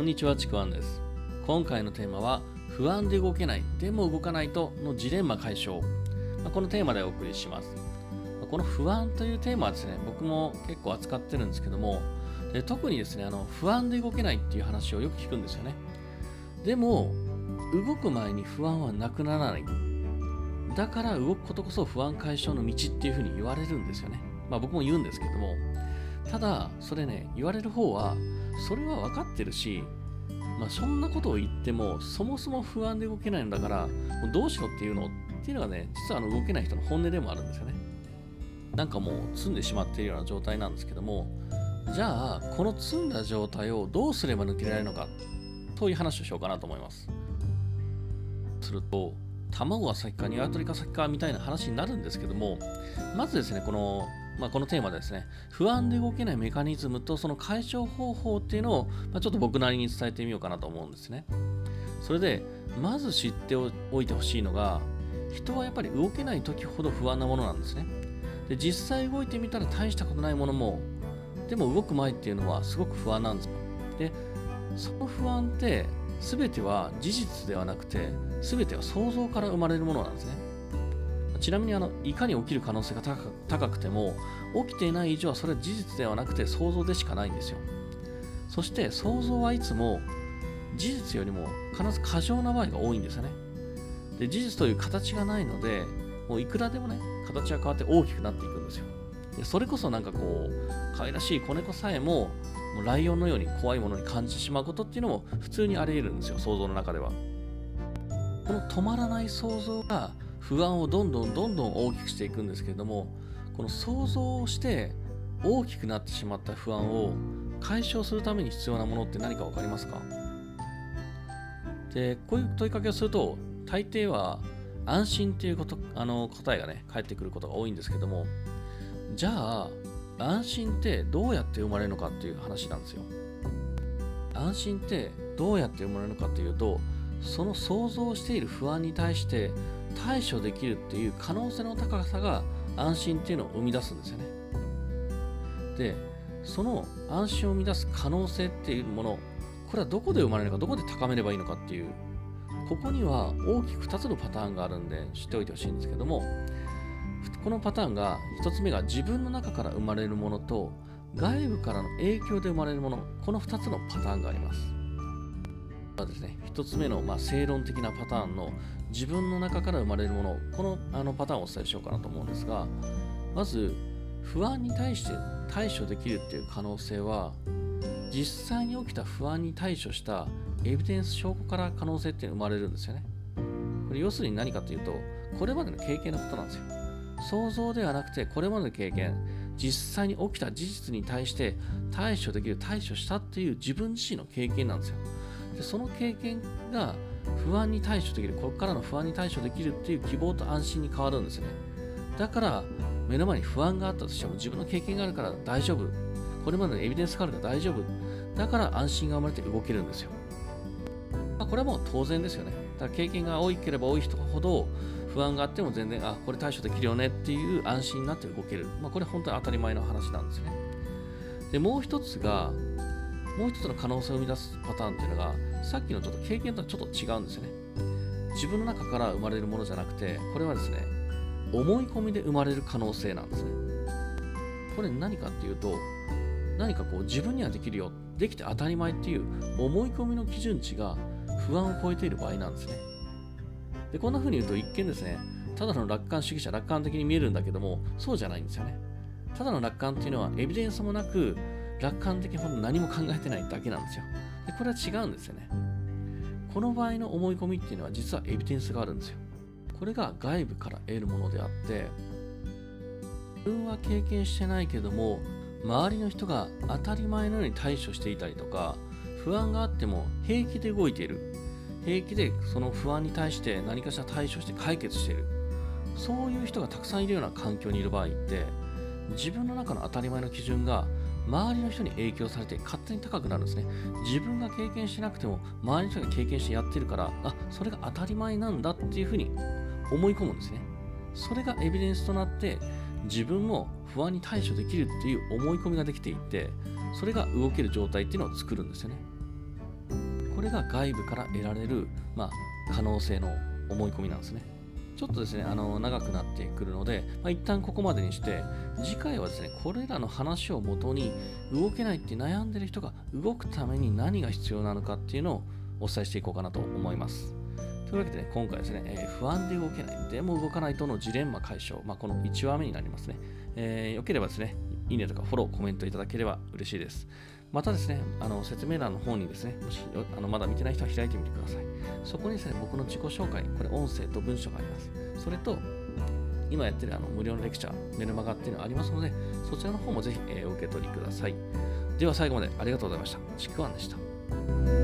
こんにちはちくわんです。今回のテーマは不安で動けないでも動かないとのジレンマ解消。まこのテーマでお送りします。この不安というテーマはですね僕も結構扱ってるんですけどもで特にですねあの不安で動けないっていう話をよく聞くんですよね。でも動く前に不安はなくならない。だから動くことこそ不安解消の道っていうふうに言われるんですよね。まあ僕も言うんですけどもただそれね言われる方はそれは分かってるしまあ、そんなことを言ってもそもそも不安で動けないんだからもうどうしろっていうのっていうのがね実はあの動けない人の本音でもあるんですよね。なんかもう積んでしまっているような状態なんですけどもじゃあこの積んだ状態をどうすれば抜けられるのかという話をしようかなと思います。すると卵が先か鶏か先かみたいな話になるんですけどもまずですねこのまあ、このテーマですね、不安で動けないメカニズムとその解消方法っていうのを、まあ、ちょっと僕なりに伝えてみようかなと思うんですね。それで、まず知っておいてほしいのが、人はやっぱり動けない時ほど不安なものなんですね。で、実際動いてみたら大したことないものも、でも動く前っていうのはすごく不安なんですよ。で、その不安って全ては事実ではなくて、全ては想像から生まれるものなんですね。ちなみにあのいかに起きる可能性が高くても起きていない以上はそれは事実ではなくて想像でしかないんですよ。そして想像はいつも事実よりも必ず過剰な場合が多いんですよね。で事実という形がないのでもういくらでもね形が変わって大きくなっていくんですよ。でそれこそなんかこう可愛らしい子猫さえももうライオンのように怖いものに感じてしまうことっていうのも普通にあり得るんですよ想像の中では。この止まらない想像が不安をどんどんどんどん大きくしていくんですけれどもこの想像をして大きくなってしまった不安を解消するために必要なものって何か分かりますか？でこういう問いかけをすると大抵は安心っていうことあの答えがね返ってくることが多いんですけどもじゃあ安心ってどうやって生まれるのかっていう話なんですよ。安心ってどうやって生まれるのかっていうとその想像している不安に対して対処できるっていう可能性の高さが安心っていうのを生み出すんですよね。で、その安心を生み出す可能性っていうもの、これはどこで生まれるのか、どこで高めればいいのかっていう、ここには大きく2つのパターンがあるんで知っておいてほしいんですけども、このパターンが1つ目が自分の中から生まれるものと外部からの影響で生まれるもの、この2つのパターンがあります。はですね、1つ目の、まあ、正論的なパターンの自分の中から生まれるもの、このあのパターンをお伝えしようかなと思うんですが、まず、不安に対して対処できるっていう可能性は、実際に起きた不安に対処したエビデンス証拠から可能性って生まれるんですよね。これ要するに何かというと、これまでの経験のことなんですよ。想像ではなくて、これまでの経験、実際に起きた事実に対して対処できる、対処したっていう自分自身の経験なんですよ。でその経験が不安に対処できるここからの不安に対処できるっていう希望と安心に変わるんですね。だから目の前に不安があったとしても自分の経験があるから大丈夫。これまでのエビデンスがあるから大丈夫。だから安心が生まれて動けるんですよ、まあ、これはもう当然ですよね。だから経験が多ければ多い人ほど不安があっても全然あこれ対処できるよねっていう安心になって動ける、まあ、これ本当に当たり前の話なんですね。でもう一つがもう一つの可能性を生み出すパターンっていうのがさっきのちょっと経験とはちょっと違うんですよね。自分の中から生まれるものじゃなくてこれはですね思い込みで生まれる可能性なんですね。これ何かっていうと何かこう自分にはできるよできて当たり前っていう思い込みの基準値が不安を超えている場合なんですね。でこんな風に言うと一見ですねただの楽観主義者楽観的に見えるんだけどもそうじゃないんですよね。ただの楽観っていうのはエビデンスもなく楽観的にほんと何も考えてないだけなんですよ。で、これは違うんですよね。この場合の思い込みっていうのは実はエビデンスがあるんですよ。これが外部から得るものであって、自分は経験してないけども、周りの人が当たり前のように対処していたりとか、不安があっても平気で動いている。平気でその不安に対して何かしら対処して解決している。そういう人がたくさんいるような環境にいる場合って、自分の中の当たり前の基準が周りの人に影響されて勝手に高くなるんですね。自分が経験しなくても周りの人が経験してやってるから、あ、それが当たり前なんだっていうふうに思い込むんですね。それがエビデンスとなって自分も不安に対処できるっていう思い込みができていって、それが動ける状態っていうのを作るんですよね。これが外部から得られる、まあ、可能性の思い込みなんですね。ちょっとですね、あの長くなってくるので、まあ、一旦ここまでにして、次回はですね、これらの話をもとに、動けないって悩んでる人が動くために何が必要なのかっていうのをお伝えしていこうかなと思います。というわけで、ね、今回ですね、えー、不安で動けない、でも動かないとのジレンマ解消、まあ、この1話目になりますね。えー、よければですね、いいねとかフォロー、コメントいただければ嬉しいです。またですね、あの説明欄の方にですね、もしあのまだ見てない人は開いてみてください。そこにですね、僕の自己紹介、これ音声と文章があります。それと、今やってるあの無料のレクチャー、メルマガっていうのがありますので、そちらの方もぜひ、えー、お受け取りください。では最後までありがとうございました。ちくわんでした。